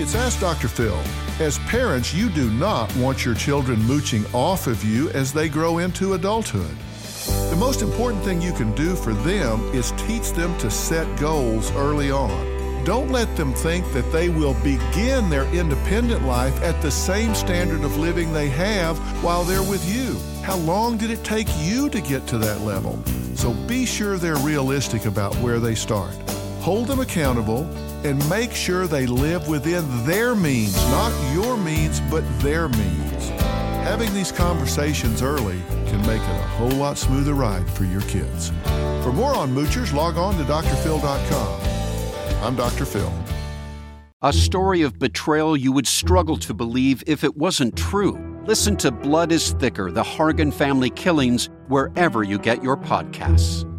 It's Ask Dr. Phil. As parents, you do not want your children mooching off of you as they grow into adulthood. The most important thing you can do for them is teach them to set goals early on. Don't let them think that they will begin their independent life at the same standard of living they have while they're with you. How long did it take you to get to that level? So be sure they're realistic about where they start. Hold them accountable and make sure they live within their means, not your means, but their means. Having these conversations early can make it a whole lot smoother ride for your kids. For more on Moochers, log on to drphil.com. I'm Dr. Phil. A story of betrayal you would struggle to believe if it wasn't true. Listen to Blood is Thicker The Hargan Family Killings wherever you get your podcasts.